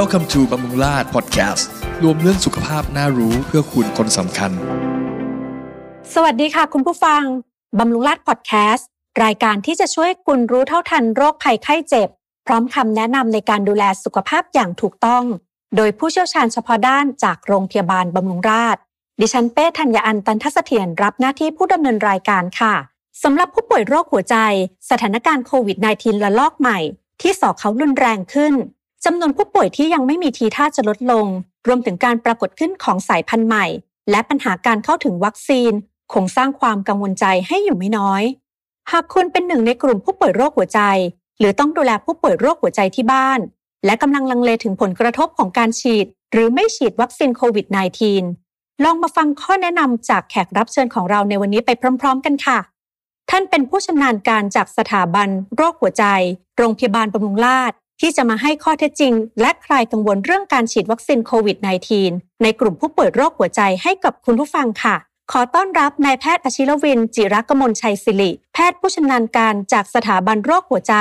Welcome to บำรุงราษฎร์ Podcast รวมเรื่องสุขภาพน่ารู้เพื่อคุณคนสำคัญ สวัสดีค่ะคุณผู้ฟัง บำรุงราษฎร์พอดแคสต์รายการที่จะช่วยคุณรู้เท่าทันโรคภัยไข้เจ็บ พร้อมคำแนะนำในการดูแลสุขภาพอย่างถูกต้อง โดยผู้เชี่ยวชาญเฉพาะด้านจากโรงพยาบาลบำรุงราษฎร์ดิฉันเป้ธัญญาอันตันทัศเถียรรับหน้าที่ผู้ดำเนินรายการค่ะสำหรับผู้ป่วยโรคหัวใจ สถานการณ์โควิด -19 ระลอกใหม่ ที่สอกเขารุนแรงขึ้น จำนวนผู้ป่วยที่ยังไม่มีทีท่าจะลดลง รวมถึงการปรากฏขึ้นของสายพันธุ์ใหม่ และปัญหาการเข้าถึงวัคซีน คงสร้างความกังวลใจให้อยู่ไม่น้อย หากคุณเป็นหนึ่งในกลุ่มผู้ป่วยโรคหัวใจ หรือต้องดูแลผู้ป่วยโรคหัวใจที่บ้าน และกำลังลังเลถึงผลกระทบของการฉีด หรือไม่ฉีดวัคซีนโควิด -19 ลองมาฟังข้อแนะนำจากแขกรับเชิญของเราในวันนี้ไปพร้อม ๆ กันค่ะ ท่านเป็นผู้ชำนาญการจากสถาบัน โรคหัวใจ โรงพยาบาลบำรุงราษฎร์ ที่จะมาให้ข้อเท็จจริง และคลายกังวลเรื่องการฉีดวัคซีนโควิด -19 ในกลุ่มผู้ป่วยโรคหัวใจให้กับคุณผู้ฟังค่ะ ขอต้อนรับนายแพทย์อชิรวิน จิรกมลชัยศิริ แพทย์ผู้ชำนาญการจากสถาบันโรคหัวใจ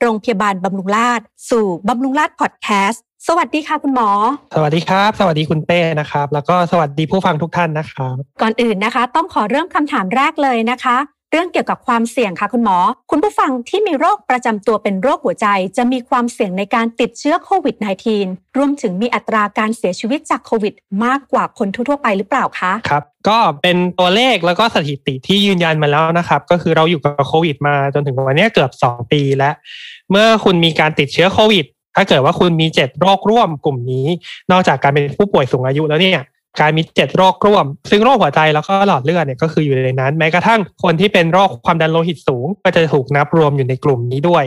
โรงพยาบาลบำรุงราษฎร์สู่บำรุงราษฎร์พอดแคสต์สวัสดีค่ะคุณหมอ สวัสดีครับ สวัสดีคุณเป้นะครับ แล้วก็สวัสดีผู้ฟังทุกท่านนะครับ ก่อนอื่นนะคะ ต้องขอเริ่มคำถามแรกเลยนะคะ เรื่องเกี่ยวกับความเสี่ยงค่ะคุณหมอ คุณผู้ฟังที่มีโรคประจำตัวเป็นโรคหัวใจ จะมีความเสี่ยงในการติดเชื้อโควิด -19 รวมถึงมีอัตราการเสียชีวิตจากโควิด มากกว่าคนทั่ว ๆ ไปหรือเปล่าคะครับก็เป็นตัวเลขแล้วก็สถิติที่ยืนยันมาแล้วนะครับ ก็คือเราอยู่กับโควิด มาจนถึงวันนี้เกือบ 2 ปีแล้ว เมื่อคุณมีการติดเชื้อโควิดถ้าเกิดว่าคุณมีเจ็ดโรคร่วมกลุ่มนี้ นอกจากการเป็นผู้ป่วยสูงอายุแล้วเนี่ย การมีเจ็ดโรคร่วม ซึ่งโรคหัวใจแล้วก็หลอดเลือดเนี่ยก็คืออยู่ในนั้น แม้กระทั่งคนที่เป็นโรคความดันโลหิตสูง ก็จะถูกนับรวมอยู่ในกลุ่มนี้ด้วย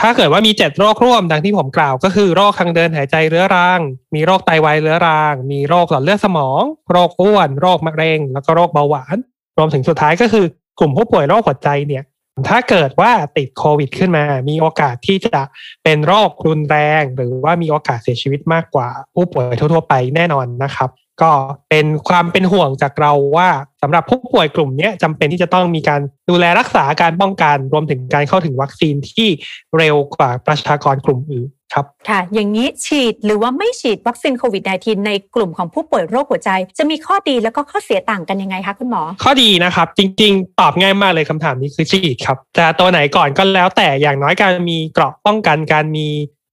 ถ้าเกิดว่ามีเจ็ดโรคร่วมดังที่ผมกล่าวก็คือโรคทางเดินหายใจเรื้อรัง มีโรคไตวายเรื้อรัง มีโรคหลอดเลือดสมอง โรคอ้วน โรคมะเร็ง แล้วก็โรคเบาหวาน รวมถึงสุดท้ายก็คือกลุ่มผู้ป่วยโรคหัวใจเนี่ยถ้าเกิดว่าติดโควิดขึ้นมา มีโอกาสที่จะเป็นโรครุนแรง หรือว่ามีโอกาสเสียชีวิตมากกว่าผู้ป่วยทั่ว ๆ ไปแน่นอนนะครับ ก็เป็นความเป็นห่วงจากเราว่าสำหรับผู้ป่วยกลุ่มนี้จำเป็นที่จะต้องมีการดูแลรักษาการป้องกันรวมถึงการเข้าถึงวัคซีนที่เร็วกว่าประชากรกลุ่มอื่นครับค่ะ อย่างนี้ฉีดหรือว่าไม่ฉีดวัคซีนโควิด -19 ในกลุ่มของผู้ป่วยโรคหัวใจ จะมีข้อดีแล้วก็ข้อเสียต่างกันยังไงคะคุณหมอ ข้อดีนะครับ จริง ๆ ตอบง่ายมากเลยคำถามนี้คือฉีดครับจะตัวไหนก่อนก็แล้วแต่อย่างน้อยการมีเกราะป้องกันการมี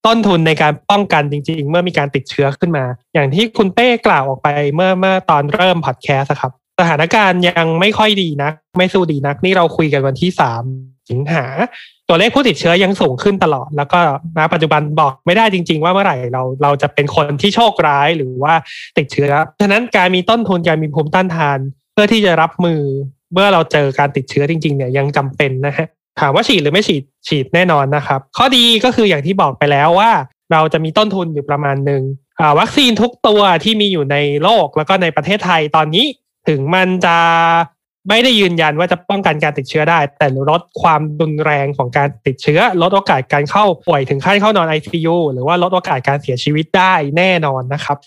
ต้นทุนในการป้องกันจริง ๆ เมื่อมีการติดเชื้อขึ้นมา อย่างที่คุณเป้กล่าวออกไปเมื่อเมื่อตอนเริ่มพอดแคสต์ครับ สถานการณ์ยังไม่ค่อยดีนัก ไม่สู้ดีนัก นี่เราคุยกันวันที่สามสิงหา ตัวเลขผู้ติดเชื้อยังสูงขึ้นตลอด แล้วก็ณปัจจุบันบอกไม่ได้จริง ๆ ว่าเมื่อไหร่เราเราจะเป็นคนที่โชคร้ายหรือว่าติดเชื้อฉะนั้นการมีต้นทุนการมีภูมิต้านทาน เพื่อที่จะรับมือเมื่อเราเจอการติดเชื้อจริงๆเนี่ยยังจำเป็นนะฮะ ถามว่าฉีดหรือไม่ฉีดฉีดแน่นอนนะครับ ข้อดีก็คืออย่างที่บอกไปแล้วว่า เราจะมีต้นทุนอยู่ประมาณหนึ่งวัคซีนทุกตัวที่มีอยู่ในโลกแล้วก็ในประเทศไทยตอนนี้ ถึงมันจะไม่ได้ยืนยันว่าจะป้องกันการติดเชื้อได้ แต่ลดความรุนแรงของการติดเชื้อ ลดโอกาสการเข้าป่วยถึงขั้นเข้านอน ICU หรือว่าลดโอกาสการเสียชีวิตได้แน่นอนนะครับ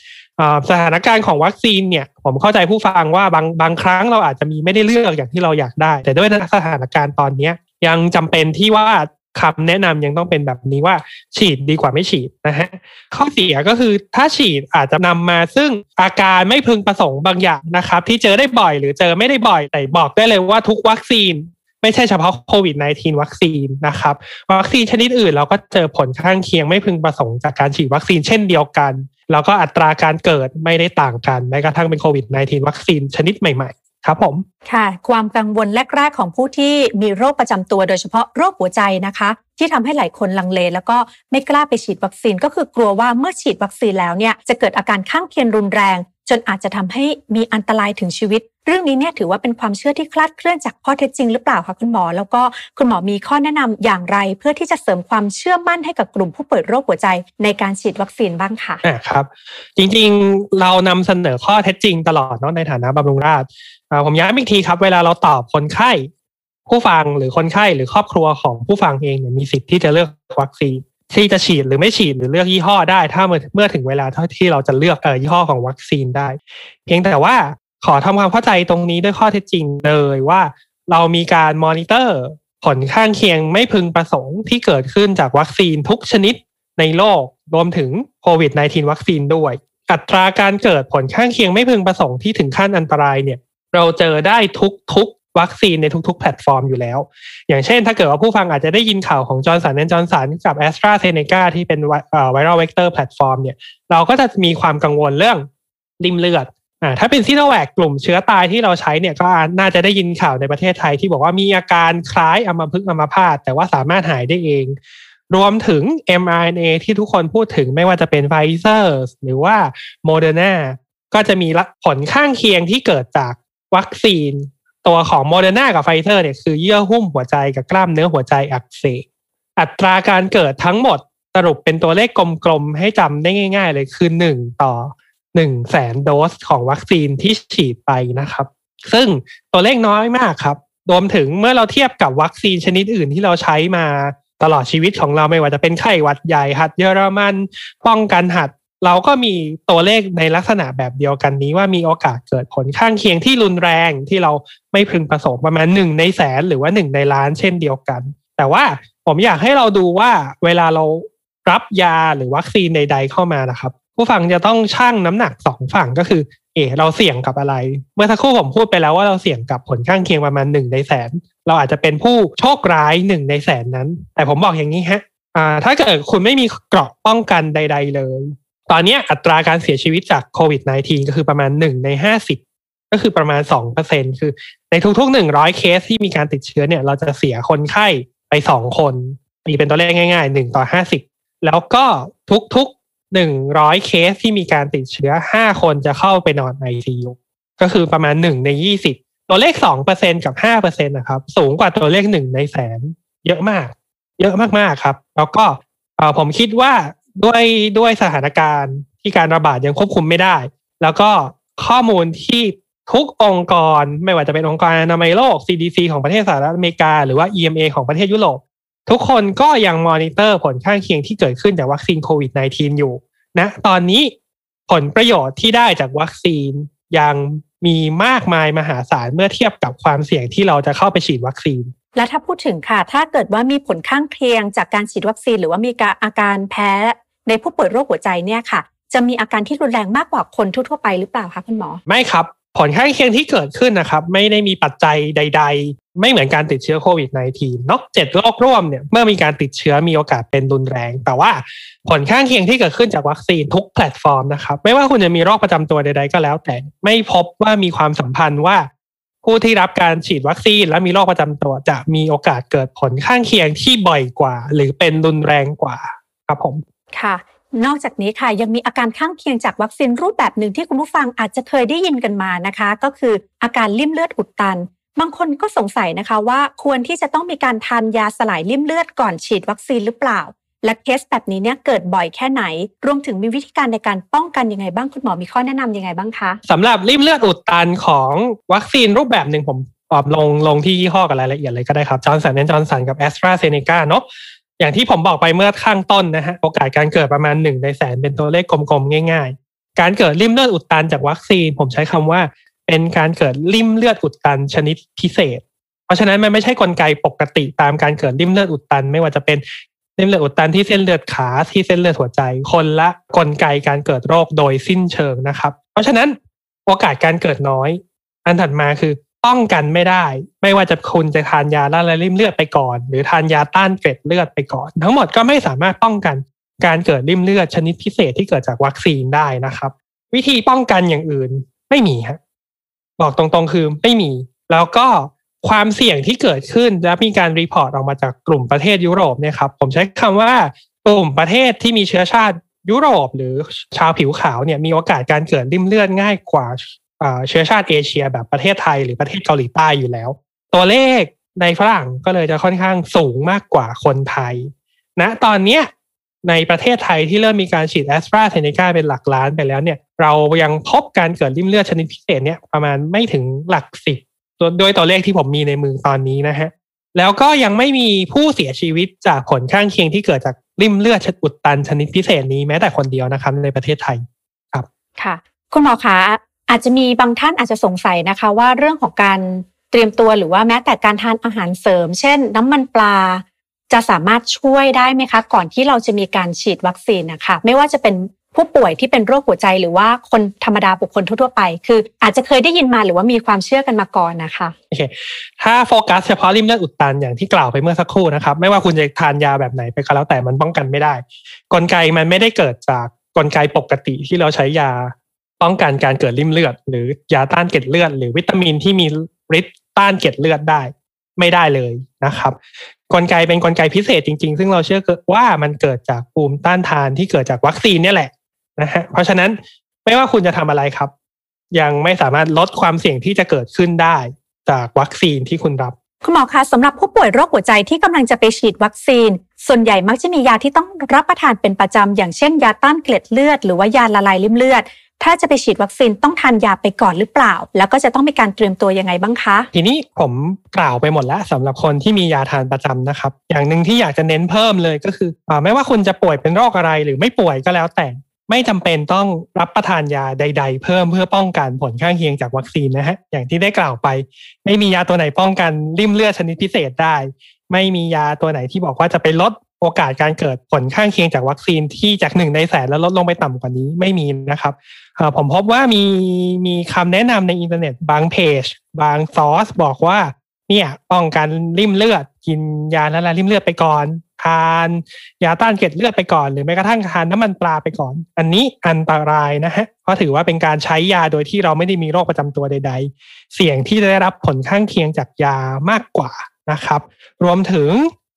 สถานการณ์ของวัคซีนเนี่ย ผมเข้าใจผู้ฟังว่าบางบางครั้งเราอาจจะมีไม่ได้เลือกอย่างที่เราอยากได้ แต่ด้วยสถานการณ์ตอนนี้ ยังจำเป็นที่ว่าคำแนะนำยังต้องเป็นแบบนี้ว่าฉีดดีกว่าไม่ฉีดนะฮะข้อเสียก็คือถ้าฉีดอาจจะนำมาซึ่งอาการไม่พึงประสงค์บางอย่างนะครับ ที่เจอได้บ่อยหรือเจอไม่ได้บ่อยแต่บอกได้เลยว่าทุกวัคซีน ไม่ใช่เฉพาะโควิด -19 วัคซีนนะครับ วัคซีนชนิดอื่นเราก็เจอผลข้างเคียงไม่พึงประสงค์จากการฉีดวัคซีนเช่นเดียวกัน แล้วก็อัตราการเกิดไม่ได้ต่างกันแม้กระทั่งเป็นโควิด -19 วัคซีนชนิดใหม่ๆ ครับผม ค่ะ ความกังวลแรก ๆ ของผู้ที่มีโรคประจำตัวโดยเฉพาะโรคหัวใจนะคะ ที่ทำให้หลายคนลังเล แล้วก็ไม่กล้าไปฉีดวัคซีนก็คือกลัวว่าเมื่อฉีดวัคซีนแล้วเนี่ยจะเกิดอาการข้างเคียงรุนแรง จนอาจจะทำให้มีอันตรายถึงชีวิต เรื่องนี้เนี่ยถือว่าเป็นความเชื่อที่คลาดเคลื่อนจากข้อเท็จจริงหรือเปล่าคะคุณหมอ แล้วก็คุณหมอมีข้อแนะนำอย่างไร เพื่อที่จะเสริมความเชื่อมั่นให้กับกลุ่มผู้ป่วยโรคหัวใจ ในการฉีดวัคซีนบ้างค่ะอ่าครับ จริงๆเรานำเสนอข้อเท็จจริงตลอดเนาะในฐานะบำรุงราษฎร์ผมย้ำอีกทีครับ เวลาเราตอบคนไข้ผู้ฟังหรือคนไข้หรือครอบครัวของผู้ฟังเองเนี่ยมีสิทธิ์ที่จะเลือกวัคซีน ที่จะฉีดหรือไม่ฉีดหรือเลือกยี่ห้อได้ ถ้าเมื่อเมื่อถึงเวลาที่เราจะเลือกเออยี่ห้อของวัคซีนได้ เพียงแต่ว่าขอทำความเข้าใจตรงนี้ด้วยข้อเท็จจริงเลยว่า เรามีการมอนิเตอร์ผลข้างเคียงไม่พึงประสงค์ที่เกิดขึ้นจากวัคซีนทุกชนิดในโลกรวมถึงโควิด -19 วัคซีนด้วย อัตราการเกิดผลข้างเคียงไม่พึงประสงค์ที่ถึงขั้นอันตรายเนี่ย เราเจอได้ทุกๆ วัคซีนในทุกๆ แพลตฟอร์มอยู่แล้ว อย่างเช่น ถ้าเกิดว่าผู้ฟังอาจจะได้ยินข่าวของ Johnson and Johnson กับแอสตราเซเนกาที่เป็น viral vector platform เนี่ยเราก็จะมีความกังวลเรื่องลิ่มเลือดอ่าถ้าเป็นซีโนแวคกลุ่มเชื้อตายที่เราใช้เนี่ยก็น่าจะได้ยินข่าวในประเทศไทยที่บอกว่ามีอาการคล้ายอัมพฤกษ์อัมพาตแต่ว่าสามารถหายได้เอง รวมถึง mRNA ที่ทุกคนพูดถึงไม่ว่าจะเป็นไฟเซอร์หรือว่าโมเดอร์นาก็จะมีผลข้างเคียงที่เกิดจากวัคซีน ตัวของโมเดอร์นากับไฟเซอร์เนี่ยคือเยื่อหุ้มหัวใจกับกล้ามเนื้อหัวใจอักเสบอัตราการเกิดทั้งหมดสรุปเป็นตัวเลขกลมๆ ให้จำได้ง่าย ๆ เลยคือหนึ่งต่อหนึ่งแสนโดสของวัคซีนที่ฉีดไปนะครับ ซึ่งตัวเลขน้อยมากครับ รวมถึงเมื่อเราเทียบกับวัคซีนชนิดอื่นที่เราใช้มาตลอดชีวิตของเราไม่ว่าจะเป็นไข้หวัดใหญ่หัดเยอรมัน ป้องกันหัด เราก็มีตัวเลขในลักษณะแบบเดียวกันนี้ว่ามีโอกาสเกิดผลข้างเคียงที่รุนแรงที่เราไม่พึงประสงค์ประมาณหนึ่งในแสนหรือว่าหนึ่งในล้านเช่นเดียวกัน แต่ว่าผมอยากให้เราดูว่าเวลาเรารับยาหรือวัคซีนใด ๆ เข้ามานะครับ ผู้ฟังจะต้องชั่งน้ำหนักสองฝั่งก็คือ เออเราเสี่ยงกับอะไร เมื่อสักครู่ผมพูดไปแล้วว่าเราเสี่ยงกับผลข้างเคียงประมาณหนึ่งในแสนเราอาจจะเป็นผู้โชคร้ายหนึ่งในแสนนั้น แต่ผมบอกอย่างนี้ฮะอ่าถ้าเกิดคุณไม่มีเกราะป้องกันใด ๆ เลย อนนี้อัตราการเสียชีวิตจากโควิด -19 ก็คือประมาณหนึ่งในห้าสิบก็คือประมาณสองเปอร์เซ็นคือ ในทุกๆหนึ่งร้อยเคสที่มีการติดเชื้อเนี่ย เราจะเสียคนไข้ไปสองคนมีเป็นตัวเลขง่ายๆหนึ่งต่อห้าสิบแล้วก็ทุกๆหนึ่งร้อยเคสที่มีการติดเชื้อห้าคนจะเข้าไปนอนไอซียูก็คือประมาณหนึ่งในยี่สิบตัวเลขสองเปอร์เซ็นต์กับห้าเปอร์เซ็นต์นะครับ สูงกว่าตัวเลขหนึ่งในแสน เยอะมาก เยอะมากๆครับ แล้วก็ผมคิดว่า ด้วยด้วยสถานการณ์ที่การระบาดยังควบคุมไม่ได้ แล้วก็ข้อมูลที่ทุกองค์กร ไม่ว่าจะเป็นองค์กรอนามัยโลก CDC ของประเทศสหรัฐอเมริกา หรือว่า EMA ของประเทศยุโรปทุกคนก็ยังมอนิเตอร์ผลข้างเคียงที่เกิดขึ้นจากวัคซีนโควิด -19 อยู่นะตอนนี้ผลประโยชน์ที่ได้จากวัคซีนยังมีมากมายมหาศาลเมื่อเทียบกับความเสี่ยงที่เราจะเข้าไปฉีดวัคซีน และถ้าพูดถึงค่ะ ถ้าเกิดว่ามีผลข้างเคียงจากการฉีดวัคซีน หรือว่ามีอาการแพ้ ในผู้ป่วยโรคหัวใจเนี่ยค่ะ จะมีอาการที่รุนแรงมากกว่าคนทั่วไปหรือเปล่าคะคุณหมอ ไม่ครับผลข้างเคียงที่เกิดขึ้นนะครับ ไม่ได้มีปัจจัยใด ๆ ไม่เหมือนการติดเชื้อโควิด -19 นอกเจ็ดโรคร่วมเนี่ยเมื่อมีการติดเชื้อมีโอกาสเป็นรุนแรง แต่ว่าผลข้างเคียงที่เกิดขึ้นจากวัคซีนทุกแพลตฟอร์มนะครับ ไม่ว่าคุณจะมีโรคประจำตัวใด ๆ ก็แล้ว แต่ไม่พบว่ามีความสัมพันธ์ว่า ผู้ที่รับการฉีดวัคซีนและมีโรคประจำตัว จะมีโอกาสเกิดผลข้างเคียงที่บ่อยกว่า หรือเป็นรุนแรงกว่าครับผม ค่ะนอกจากนี้ค่ะยังมีอาการข้างเคียงจากวัคซีนรูปแบบหนึ่งที่คุณผู้ฟังอาจจะเคยได้ยินกันมานะคะ ก็คืออาการลิ่มเลือดอุดตัน บางคนก็สงสัยนะคะว่าควรที่จะต้องมีการทานยาสลายลิ่มเลือดก่อนฉีดวัคซีนหรือเปล่า และเคสแบบนี้เนี่ยเกิดบ่อยแค่ไหน รวมถึงมีวิธีการในการป้องกันยังไงบ้างคุณหมอมีข้อแนะนำยังไงบ้างคะสำหรับลิ่มเลือดอุดตันของวัคซีนรูปแบบหนึ่งผมตอบลงลงที่ยี่ห้อกับรายละเอียดเลยก็ได้ครับ Johnson and Johnson กับแอสตราเซเนกาเนาะ อย่างที่ผมบอกไปเมื่อข้างต้นนะฮะโอกาสการเกิดประมาณหนึ่งในแสนเป็นตัวเลขกลมๆง่าย ๆ การเกิดริ่มเลือดอุดตันจากวัคซีน ผมใช้คำว่า เป็นการเกิดริ่มเลือดอุดตันชนิดพิเศษ เพราะฉะนั้นมันไม่ใช่กลไกปกติตามการเกิดริ่มเลือดอุดตัน ไม่ว่าจะเป็นริ่มเลือดอุดตันที่เส้นเลือดขาที่เส้นเลือดหัวใจ คนละกลไกการเกิดโรคโดยสิ้นเชิงนะครับ เพราะฉะนั้นโอกาสการเกิดน้อย อันถัดมาคือ ป้องกันไม่ได้ ไม่ว่าจะคุณจะทานยาละลายริ่มเลือดไปก่อน หรือทานยาต้านเกล็ดเลือดไปก่อน ทั้งหมดก็ไม่สามารถป้องกันการเกิดลิ่มเลือดชนิดพิเศษที่เกิดจากวัคซีนได้นะครับ วิธีป้องกันอย่างอื่นไม่มีฮะบอกตรงๆคือไม่มี แล้วก็ความเสี่ยงที่เกิดขึ้นและมีการ report ออกมาจากกลุ่มประเทศยุโรปเนี่ยครับผมใช้คำว่ากลุ่มประเทศที่มีเชื้อชาติยุโรปหรือชาวผิวขาวเนี่ยมีโอกาสการเกิดลิ่มเลือดง่ายกว่า เชื้อชาติเอเชียแบบประเทศไทยหรือประเทศเกาหลีใต้อยู่แล้ว ตัวเลขในฝรั่งก็เลยจะค่อนข้างสูงมากกว่าคนไทยนะตอนนี้ในประเทศไทยที่เริ่มมีการฉีดแอสตราเซเนกาเป็นหลักล้านไปแล้วเนี่ย เรายังพบการเกิดริ่มเลือดชนิดพิเศษเนี่ยประมาณไม่ถึงหลักสิบโดยตัวเลขที่ผมมีในมือตอนนี้นะฮะแล้วก็ยังไม่มีผู้เสียชีวิตจากผลข้างเคียงที่เกิดจากริ่มเลือดอุดตันชนิดพิเศษนี้แม้แต่คนเดียวนะครับในประเทศไทยครับ ค่ะ คุณหมอคะ อาจจะมีบางท่านอาจจะสงสัยนะคะว่าเรื่องของการเตรียมตัวหรือว่าแม้แต่การทานอาหารเสริม เช่น น้ำมันปลา จะสามารถช่วยได้ไหมคะ ก่อนที่เราจะมีการฉีดวัคซีนนะคะไม่ว่าจะเป็นผู้ป่วยที่เป็นโรคหัวใจหรือว่าคนธรรมดาบุคคลทั่วๆไป คืออาจจะเคยได้ยินมาหรือว่ามีความเชื่อกันมาก่อนนะคะโอเคถ้าโฟกัสเฉพาะริมเลือดอุดตันอย่างที่กล่าวไปเมื่อสักครู่นะครับ ไม่ว่าคุณจะทานยาแบบไหนไปก็แล้วแต่มันป้องกันไม่ได้ กลไกมันไม่ได้เกิดจากกลไกปกติที่เราใช้ยา ป้องกันการเกิดริมเลือด หรือยาต้านเกล็ดเลือด หรือวิตามินที่มีฤทธิ์ต้านเกล็ดเลือดได้ ไม่ได้เลยนะครับ กลไกเป็นกลไกพิเศษจริง ๆ ซึ่งเราเชื่อว่ามันเกิดจากภูมิต้านทานที่เกิดจากวัคซีนเนี่ยแหละนะฮะเพราะฉะนั้นไม่ว่าคุณจะทำอะไรครับ ยังไม่สามารถลดความเสี่ยงที่จะเกิดขึ้นได้จากวัคซีนที่คุณรับ คุณหมอคะสำหรับผู้ป่วยโรคหัวใจที่กำลังจะไปฉีดวัคซีน ส่วนใหญ่มักจะมียาที่ต้องรับประทานเป็นประจำอย่างเช่น ยาต้านเกล็ดเลือด หรือว่ายาละลายริ่มเลือด ถ้าจะไปฉีดวัคซีนต้องทานยาไปก่อนหรือเปล่า แล้วก็จะต้องมีการเตรียมตัวยังไงบ้างคะ ทีนี้ผมกล่าวไปหมดแล้วสำหรับคนที่มียาทานประจำนะครับ อย่างหนึ่งที่อยากจะเน้นเพิ่มเลยก็คืออไม่ว่าคุณจะป่วยเป็นโรคอะไรหรือไม่ป่วยก็แล้วแต่ไม่จำเป็นต้องรับประทานยาใด ๆ เพิ่มเพื่อป้องกันผลข้างเคียงจากวัคซีนนะฮะอย่างที่ได้กล่าวไป ไม่มียาตัวไหนป้องกันริ่มเลือดชนิดพิเศษได้ ไม่มียาตัวไหนที่บอกว่าจะไปลด โอกาสการเกิดผลข้างเคียงจากวัคซีนที่จากหนึ่งในแสนแล้วลดลงไปต่ำกว่านี้ไม่มีนะครับผมพบว่ามีมีคำแนะนำในอินเทอร์เน็ตบางเพจ บางซอสบอกว่าเนี่ยป้องกันริ่มเลือด กินยาละลายริ่มเลือดไปก่อนทานยาต้านเกล็ดเลือดไปก่อน หรือแม้กระทั่งทานน้ำมันปลาไปก่อน อันนี้อันตรายนะฮะเพราะถือว่าเป็นการใช้ยาโดยที่เราไม่ได้มีโรคประจำตัวใด ๆ เสี่ยงที่จะได้รับผลข้างเคียงจากยามากกว่านะครับ รวมถึง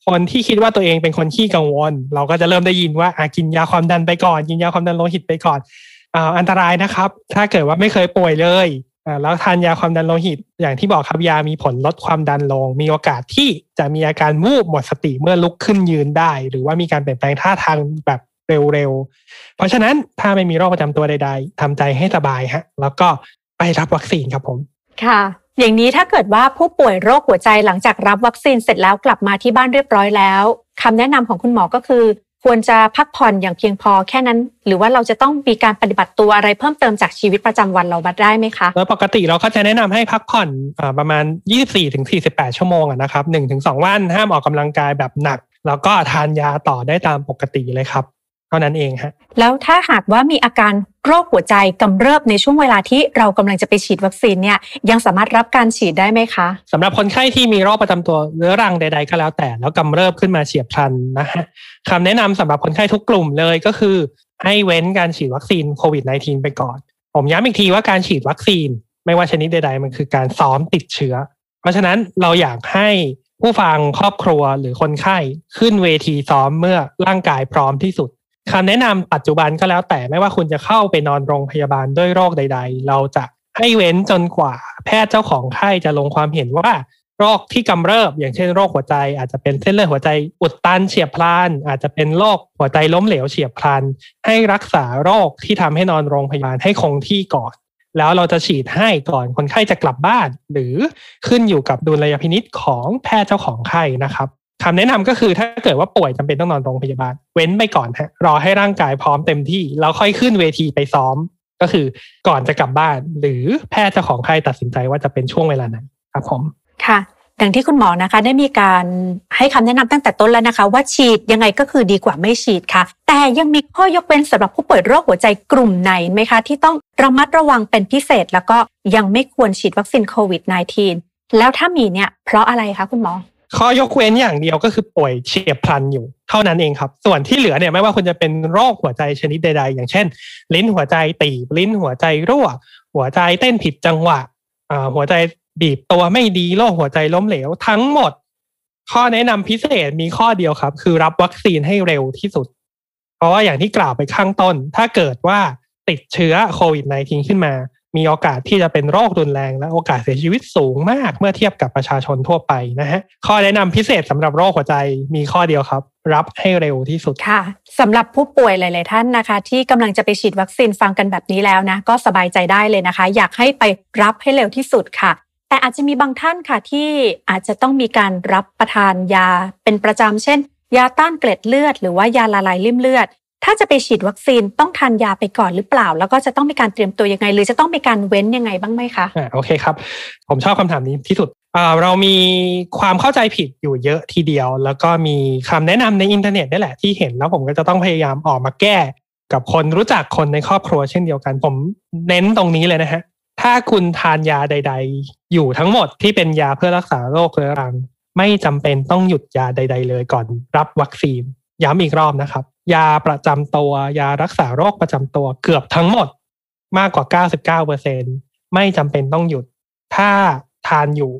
คนที่คิดว่าตัวเองเป็นคนขี้กังวล เราก็จะเริ่มได้ยินว่าอะกินยาความดันไปก่อน กินยาความดันโลหิตไปก่อนอ่าอันตรายนะครับ ถ้าเกิดว่าไม่เคยป่วยเลยอ่าแล้วทานยาความดันโลหิต อย่างที่บอกครับยามีผลลดความดันลง มีโอกาสที่จะมีอาการวูบหมดสติเมื่อลุกขึ้นยืนได้ หรือว่ามีการเปลี่ยนแปลงท่าทางแบบเร็วๆ เพราะฉะนั้นถ้าไม่มีโรคประจำตัวใด ๆทำใจให้สบายฮะ แล้วก็ไปรับวัคซีนครับผม ค่ะ อย่างนี้ถ้าเกิดว่าผู้ป่วยโรคหัวใจหลังจากรับวัคซีนเสร็จแล้วกลับมาที่บ้านเรียบร้อยแล้วคำแนะนำของคุณหมอก็คือ ควรจะพักผ่อนอย่างเพียงพอแค่นั้น หรือว่าเราจะต้องมีการปฏิบัติตัวอะไรเพิ่มเติมจากชีวิตประจำวันเราบัดได้ไหมคะโดยปกติเราก็จะแนะนำให้พักผ่อนอาประมาณ 24-48 ชั่วโมงอะนะครับ 1-2 วันห้ามออกกำลังกายแบบหนัก แล้วก็ทานยาต่อได้ตามปกติเลยครับเท่านั้นเองฮะแล้วถ้าหากว่ามีอาการ โรคหัวใจกำเริบในช่วงเวลาที่เรากำลังจะไปฉีดวัคซีนเนี่ยยังสามารถรับการฉีดได้ไหมคะสำหรับคนไข้ที่มีโรคประจำตัวเรื้อรังใด ๆ ก็แล้วแต่ แล้วกำเริบขึ้นมาเฉียบพลันนะฮะคำแนะนำสำหรับคนไข้ทุกกลุ่มเลยก็คือ ให้เว้นการฉีดวัคซีนโควิด -19 ไปก่อน ผมย้ำอีกทีว่าการฉีดวัคซีน ไม่ว่าชนิดใด ๆ มันคือการซ้อมติดเชื้อ เพราะฉะนั้นเราอยากให้ผู้ฟังครอบครัวหรือคนไข้ขึ้นเวทีซ้อมเมื่อร่างกายพร้อมที่สุด คำแนะนำปัจจุบันก็แล้วแต่ไม่ว่าคุณจะเข้าไปนอนโรงพยาบาลด้วยโรคใด ๆ เราจะให้เว้นจนกว่า แพทย์เจ้าของไข้จะลงความเห็นว่าโรคที่กำเริบอย่างเช่นโรคหัวใจ อาจจะเป็นเส้นเลือดหัวใจอุดตันเฉียบพลันอาจจะเป็นโรคหัวใจล้มเหลวเฉียบพลัน ให้รักษาโรคที่ทำให้นอนโรงพยาบาลให้คงที่ก่อน แล้วเราจะฉีดให้ก่อนคนไข้จะกลับบ้าน หรือขึ้นอยู่กับดุลยพินิษของแพทย์เจ้าของไข้นะครับ คำแนะนำก็คือถ้าเกิดว่าป่วยจำเป็นต้องนอนโรงพยาบาล เว้นไปก่อนฮะรอให้ร่างกายพร้อมเต็มที่ แล้วค่อยขึ้นเวทีไปซ้อม ก็คือก่อนจะกลับบ้าน หรือแพทย์เจ้าของไข้ตัดสินใจว่าจะเป็นช่วงเวลาไหนครับผมค่ะดังที่คุณหมอนะคะได้มีการให้คำแนะนำตั้งแต่ต้นแล้วนะคะ ว่าฉีดยังไงก็คือดีกว่าไม่ฉีดค่ะ แต่ยังมีข้อยกเว้นสำหรับผู้ป่วยโรคหัวใจกลุ่มไหนไหมคะ ที่ต้องระมัดระวังเป็นพิเศษ แล้วก็ยังไม่ควรฉีดวัคซีนโควิด -19 แล้วถ้ามีเนี่ยเพราะอะไรคะคุณหมอ ข้อยกเว้นอย่างเดียวก็คือป่วยเฉียบพลันอยู่ เท่านั้นเองครับ ส่วนที่เหลือเนี่ยไม่ว่าคุณจะเป็นโรคหัวใจชนิดใด ๆ อย่างเช่น ลิ้นหัวใจตีบลิ้นหัวใจรั่ว หัวใจเต้นผิดจังหวะหัวใจบีบตัวไม่ดีโรคหัวใจล้มเหลวทั้งหมด ข้อแนะนำพิเศษมีข้อเดียวครับ คือรับวัคซีนให้เร็วที่สุด เพราะว่าอย่างที่กล่าวไปข้างต้น ถ้าเกิดว่าติดเชื้อโควิด -19 ขึ้นมา มีโอกาสที่จะเป็นโรครุนแรงและโอกาสเสียชีวิตสูงมากเมื่อเทียบกับประชาชนทั่วไปนะฮะข้อแนะนำพิเศษสำหรับโรคหัวใจมีข้อเดียวครับ รับให้เร็วที่สุดค่ะสำหรับผู้ป่วยหลาย ๆ ท่านนะคะ ที่กำลังจะไปฉีดวัคซีนฟังกันแบบนี้แล้วนะก็สบายใจได้เลยนะคะ อยากให้ไปรับให้เร็วที่สุดค่ะแต่อาจจะมีบางท่านค่ะที่อาจจะต้องมีการรับประทานยาเป็นประจำเช่น ยาต้านเกล็ดเลือด หรือว่ายาละลายริ่มเลือด ถ้าจะไปฉีดวัคซีนต้องทานยาไปก่อนหรือเปล่า แล้วก็จะต้องมีการเตรียมตัวยังไง หรือจะต้องมีการเว้นยังไงบ้างไหมคะอ่าโอเคครับ ผมชอบคำถามนี้ที่สุดเรามีความเข้าใจผิดอยู่เยอะทีเดียว แล้วก็มีคำแนะนำในอินเทอร์เน็ตนี่แหละที่เห็นแล้วผมก็จะต้องพยายามออกมาแก้ กับคนรู้จักคนในครอบครัวเช่นเดียวกัน ผมเน้นตรงนี้เลยนะฮะถ้าคุณทานยาใด ๆ อยู่ทั้งหมดที่เป็นยาเพื่อรักษาโรคเรื้อรัง ไม่จำเป็นต้องหยุดยาใด ๆ เลยก่อนรับวัคซีน ย้ำอีกรอบนะครับ ยาประจำตัว ยารักษาโรคประจำตัวเกือบทั้งหมดมากกว่า 99%ไม่จำเป็นต้องหยุด ถ้าทานอยู่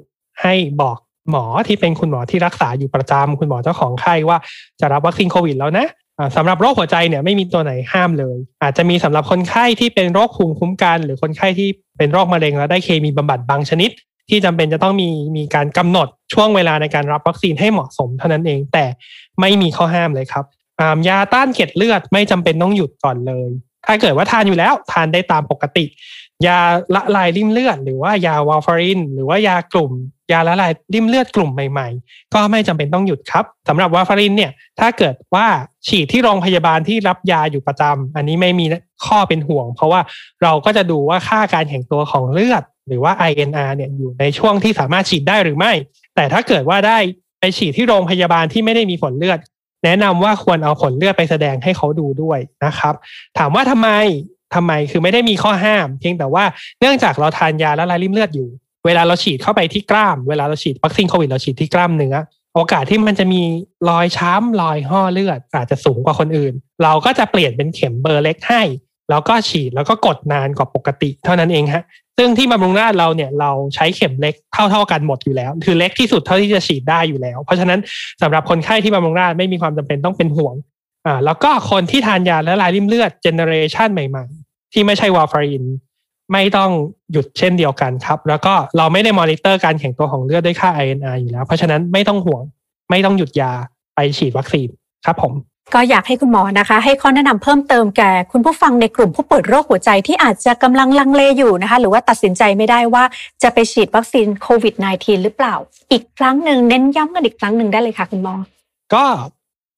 ให้บอกหมอที่เป็นคุณหมอที่รักษาอยู่ประจำคุณหมอเจ้าของไข้ว่าจะรับวัคซีนโควิดแล้วนะสำหรับโรคหัวใจเนี่ยไม่มีตัวไหนห้ามเลย อาจจะมีสำหรับคนไข้ที่เป็นโรคภูมิคุ้มกัน หรือคนไข้ที่เป็นโรคมะเร็งแล้วได้เคมีบำบัดบางชนิด ที่จำเป็นจะต้องมีมีการกำหนดช่วงเวลาในการรับวัคซีนให้เหมาะสมเท่านั้นเอง แต่ไม่มีข้อห้ามเลยครับยาต้านเกล็ดเลือดไม่จำเป็นต้องหยุดก่อนเลย ถ้าเกิดว่าทานอยู่แล้วทานได้ตามปกติ ยาละลายริ่มเลือด หรือว่ายาวาฟาริน หรือว่ายากลุ่ม ยาละลายริ่มเลือดกลุ่มใหม่ๆ ก็ไม่จำเป็นต้องหยุดครับสำหรับวาฟารินเนี่ยถ้าเกิดว่าฉีดที่โรงพยาบาลที่รับยาอยู่ประจำอันนี้ไม่มีข้อเป็นห่วง เพราะว่าเราก็จะดูว่าค่าการแข็งตัวของเลือด หรือว่า INR เนี่ยอยู่ในช่วงที่สามารถฉีดได้หรือไม่ แต่ถ้าเกิดว่าได้ไปฉีดที่โรงพยาบาลที่ไม่ได้มีผลเลือด แนะนำว่าควรเอาผลเลือดไปแสดงให้เขาดูด้วยนะครับ ถามว่าทำไมทำไมคือไม่ได้มีข้อห้าม เพียงแต่ว่าเนื่องจากเราทานยาละลายริ่มเลือดอยู่ เวลาเราฉีดเข้าไปที่กล้าม เวลาเราฉีดวัคซีนโควิดเราฉีดที่กล้ามเนื้อโอกาสที่มันจะมีรอยช้ำรอยห่อเลือด อาจจะสูงกว่าคนอื่น เราก็จะเปลี่ยนเป็นเข็มเบอร์เล็กให้ แล้วก็ฉีดแล้วก็กดนานกว่าปกติ เท่านั้นเองฮะ ซึ่งที่บำรุงราชเราเนี่ยเราใช้เข็มเล็กเท่า ๆกันหมดอยู่แล้ว คือเล็กที่สุดเท่าที่จะฉีดได้อยู่แล้ว เพราะฉะนั้นสำหรับคนไข้ที่บำรุงราชไม่มีความจำเป็นต้องเป็นห่วงอ่าแล้วก็คนที่ทานยาและลายริ่มเลือดเจเนเรชันใหม่ๆ ที่ไม่ใช่วาฟารินไม่ต้องหยุดเช่นเดียวกันครับ แล้วก็เราไม่ได้มอนิเตอร์การแข็งตัวของเลือดด้วยค่า INR อยู่แล้ว เพราะฉะนั้นไม่ต้องห่วงไม่ต้องหยุดยาไปฉีดวัคซีนครับผม ก็อยากให้คุณหมอนะคะ ให้ข้อแนะนำเพิ่มเติมแก่คุณผู้ฟังในกลุ่มผู้ป่วยโรคหัวใจที่อาจจะกำลังลังเลอยู่นะคะ หรือว่าตัดสินใจไม่ได้ว่าจะไปฉีดวัคซีนโควิด -19 หรือเปล่า อีกครั้งหนึ่งเน้นย้ำกันอีกครั้งหนึ่งได้เลยค่ะคุณหมอ ก็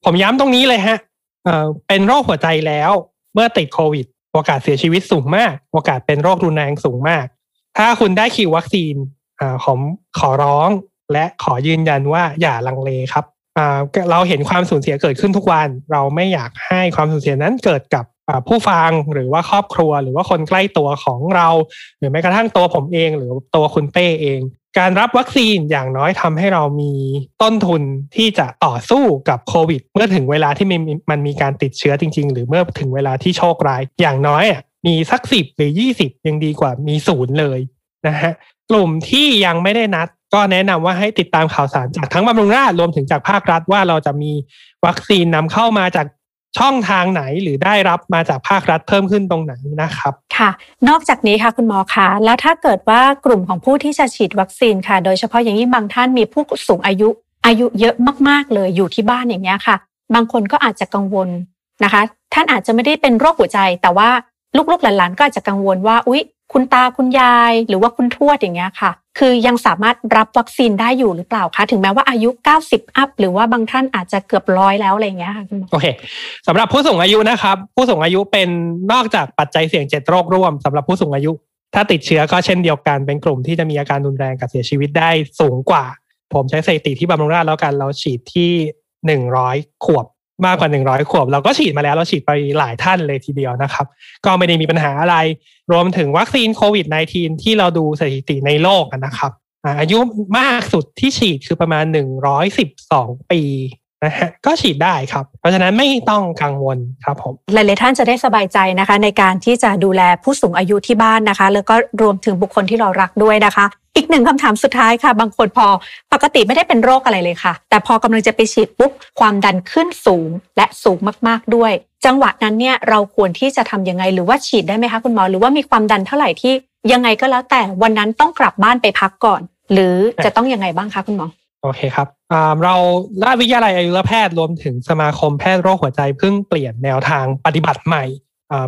ผมย้ำตรงนี้เลยฮะเออเป็นโรคหัวใจแล้ว เมื่อติดโควิด โอกาสเสียชีวิตสูงมาก โอกาสเป็นโรครุนแรงสูงมาก ถ้าคุณได้คิววัคซีนอของขอร้องและขอยืนยันว่าอย่าลังเลครับ เราเห็นความสูญเสียเกิดขึ้นทุกวัน เราไม่อยากให้ความสูญเสียนั้นเกิดกับผู้ฟังหรือว่าครอบครัว หรือว่าคนใกล้ตัวของเรา หรือแม้กระทั่งตัวผมเอง หรือตัวคุณเป้เอง การรับวัคซีนอย่างน้อยทำให้เรามีต้นทุนที่จะต่อสู้กับโควิด เมื่อถึงเวลาที่มันมีการติดเชื้อจริง ๆ หรือเมื่อถึงเวลาที่โชคร้าย อย่างน้อยมีสักสิบหรือยี่สิบยังดีกว่ามีศูนย์เลยนะฮะกลุ่มที่ยังไม่ได้นัด ก็แนะนำว่าให้ติดตามข่าวสารจากทั้งบำรุงราษฎรวมถึงจากภาครัฐว่าเราจะมีวัคซีนนำเข้ามาจากช่องทางไหนหรือได้รับมาจากภาครัฐเพิ่มขึ้นตรงไหนนะครับ ค่ะ นอกจากนี้ค่ะคุณหมอคะแล้วถ้าเกิดว่ากลุ่มของผู้ที่จะฉีดวัคซีนค่ะ โดยเฉพาะอย่างยิ่งบางท่านมีผู้สูงอายุอายุเยอะมากๆเลยอยู่ที่บ้านอย่างเงี้ยค่ะ บางคนก็อาจจะกังวลนะคะ ท่านอาจจะไม่ได้เป็นโรคหัวใจ แต่ว่าลูกๆหลานๆก็อาจจะกังวลว่าอุ๊ย คุณตาคุณยายหรือว่าคุณทวดอย่างเงี้ยค่ะ คือยังสามารถรับวัคซีนได้อยู่หรือเปล่าคะถึงแม้ว่าอายุ 90 อัพหรือว่าบางท่านอาจจะเกือบร้อยแล้วอะไรเงี้ยค่ะโอเคสำหรับผู้สูงอายุนะครับ ผู้สูงอายุเป็นนอกจากปัจจัยเสี่ยงเจ็ดโรคร่วมสำหรับผู้สูงอายุ ถ้าติดเชื้อก็เช่นเดียวกันเป็นกลุ่มที่จะมีอาการรุนแรงกับเสียชีวิตได้สูงกว่า ผมใช้สถิติที่บำรุงราชแล้วกันเราฉีดที่หนึ่งร้อยขวบ มากกว่า100ขวบ เราก็ฉีดมาแล้วเราฉีดไปหลายท่านเลยทีเดียวนะครับ ก็ไม่ได้มีปัญหาอะไร รวมถึงวัคซีนโควิด -19 ที่เราดูสถิติในโลกนะครับอายุมากสุดที่ฉีดคือประมาณ112ปีนะฮะก็ฉีดได้ครับ เพราะฉะนั้นไม่ต้องกังวลครับผมหลายๆท่านจะได้สบายใจนะคะ ในการที่จะดูแลผู้สูงอายุที่บ้านนะคะ แล้วก็รวมถึงบุคคลที่เรารักด้วยนะคะ อีกหนึ่งคำถามสุดท้ายค่ะ บางคนพอปกติไม่ได้เป็นโรคอะไรเลยค่ะ แต่พอกำลังจะไปฉีดปุ๊บความดันขึ้นสูงและสูงมากๆด้วย จังหวะนั้นเนี่ยเราควรที่จะทํำยังไงหรือว่าฉีดได้ไหมคะคุณหมอหรือว่ามีความดันเท่าไหร่ที่ยังไงก็แล้วแต่วันนั้นต้องกลับบ้านไปพักก่อน หรือจะต้องยังไงบ้างคะคุณหมอโอเคครับเราราชวิทยาลัยอายุรแพทย์รวมถึงสมาคมแพทย์โรคหัวใจเพิ่งเปลี่ยนแนวทางปฏิบัติใหม่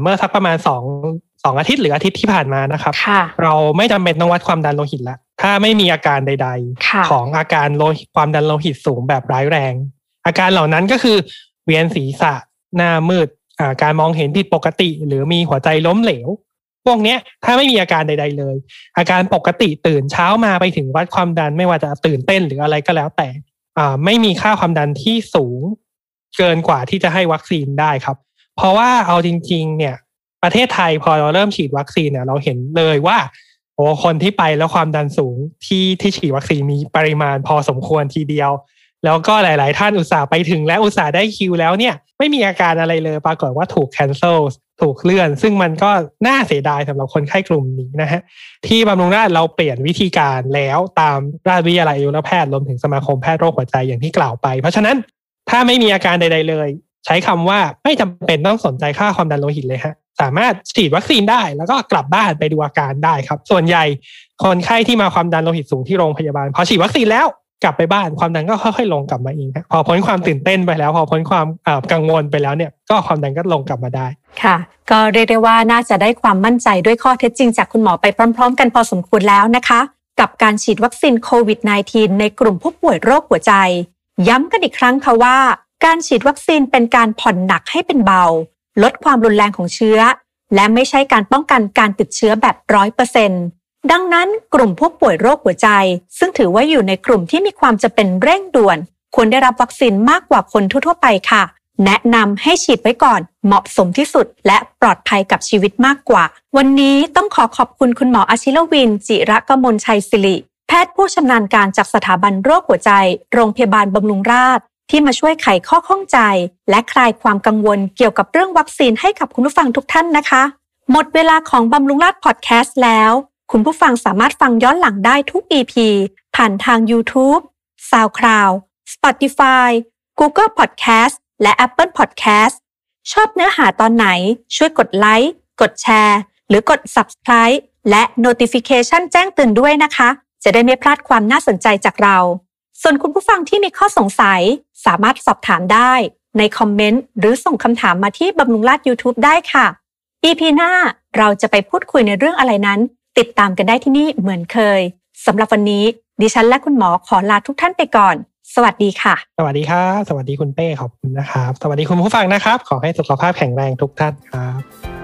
เมื่อสักประมาณสอง สองอาทิตย์หรืออาทิตย์ที่ผ่านมานะครับ เราไม่จำเป็นต้องวัดความดันโลหิตละถ้าไม่มีอาการใด ๆ ของอาการโลหิตความดันโลหิตสูงแบบร้ายแรง อาการเหล่านั้นก็คือ เวียนศีรษะหน้ามืดการมองเห็นผิดปกติ หรือมีหัวใจล้มเหลว พวกเนี้ยถ้าไม่มีอาการใด ๆ เลย อาการปกติตื่นเช้ามาไปถึงวัดความดันไม่ว่าจะตื่นเต้นหรืออะไรก็แล้วแต่อ่าไม่มีค่าความดันที่สูงเกินกว่าที่จะให้วัคซีนได้ครับ เพราะว่าเอาจริง ๆ เนี่ย ประเทศไทยพอเราเริ่มฉีดวัคซีนเนี่ยเราเห็นเลยว่าโอ้คนที่ไปแล้วความดันสูงที่ที่ฉีดวัคซีนมีปริมาณพอสมควรทีเดียว แล้วก็หลาย ๆ ท่านอุตส่าห์ไปถึงและอุตส่าห์ได้คิวแล้วเนี่ย ไม่มีอาการอะไรเลยปรากฏว่าถูก cancel ถูกเลื่อน ซึ่งมันก็น่าเสียดายสำหรับคนไข้กลุ่มนี้นะฮะที่บำรุงราษฎร์เราเปลี่ยนวิธีการแล้วตามราชวิทยาลัยอายุรแพทย์รวมถึงสมาคมแพทย์โรคหัวใจอย่างที่กล่าวไป เพราะฉะนั้นถ้าไม่มีอาการใด ๆ เลย ใช้คำว่าไม่จำเป็นต้องสนใจค่าความดันโลหิตเลยฮะสามารถฉีดวัคซีนได้ แล้วก็กลับบ้านไปดูอาการได้ครับ ส่วนใหญ่คนไข้ที่มาความดันโลหิตสูงที่โรงพยาบาลพอฉีดวัคซีนแล้วกลับไปบ้านความดันก็ค่อยๆลงกลับมาเองครับพอพ้นความตื่นเต้นไปแล้ว พอพ้นความกังวลไปแล้วเนี่ยก็ความดันก็ลงกลับมาได้ค่ะ ก็เรียกได้ว่าน่าจะได้ความมั่นใจด้วยข้อเท็จจริงจากคุณหมอไปพร้อม ๆ กันพอสมควรแล้วนะคะ กับการฉีดวัคซีนโควิด -19 ในกลุ่มผู้ป่วยโรคหัวใจ ย้ำกันอีกครั้งค่ะว่า การฉีดวัคซีนเป็นการผ่อนหนักให้เป็นเบา ลดความรุนแรงของเชื้อ และไม่ใช่การป้องกันการติดเชื้อแบบร้อยเปอร์เซ็นต์ดังนั้นกลุ่มผู้ป่วยโรคหัวใจ ซึ่งถือว่าอยู่ในกลุ่มที่มีความจะเป็นเร่งด่วน ควรได้รับวัคซีนมากกว่าคนทั่วๆไปค่ะ แนะนำให้ฉีดไว้ก่อน เหมาะสมที่สุด และปลอดภัยกับชีวิตมากกว่า วันนี้ต้องขอขอบคุณคุณหมออาชิลวิน จิระกมลชัยศิริ แพทย์ผู้ชำนาญการจากสถาบันโรคหัวใจ โรงพยาบาลบำรุงราษฎร์ ที่มาช่วยไขข้อข้องใจ และคลายความกังวลเกี่ยวกับเรื่องวัคซีนให้กับคุณผู้ฟังทุกท่านนะคะ หมดเวลาของบำรุงราษฎร์พอดแคสต์แล้ว คุณผู้ฟังสามารถฟังย้อนหลังได้ทุก EP ผ่านทาง YouTube, SoundCloud, Spotify, Google Podcast และ Apple Podcast ชอบเนื้อหาตอนไหน ช่วยกดไลค์กดแชร์ หรือกด Subscribe และ Notification แจ้งเตือนด้วยนะคะ จะได้ไม่พลาดความน่าสนใจจากเรา ส่วนคุณผู้ฟังที่มีข้อสงสัยสามารถสอบถามได้ในคอมเมนต์หรือส่งคำถามมาที่บำรุงราษ YouTube ได้ค่ะ EP หน้าเราจะไปพูดคุยในเรื่องอะไรนั้น ติดตามกันได้ที่นี่เหมือนเคยสำหรับวันนี้ ดิฉันและคุณหมอขอลาทุกท่านไปก่อน สวัสดีค่ะ สวัสดีครับสวัสดีคุณเป้ขอบคุณนะครับ สวัสดีคุณผู้ฟังนะครับ ขอให้สุขภาพแข็งแรงทุกท่านครับ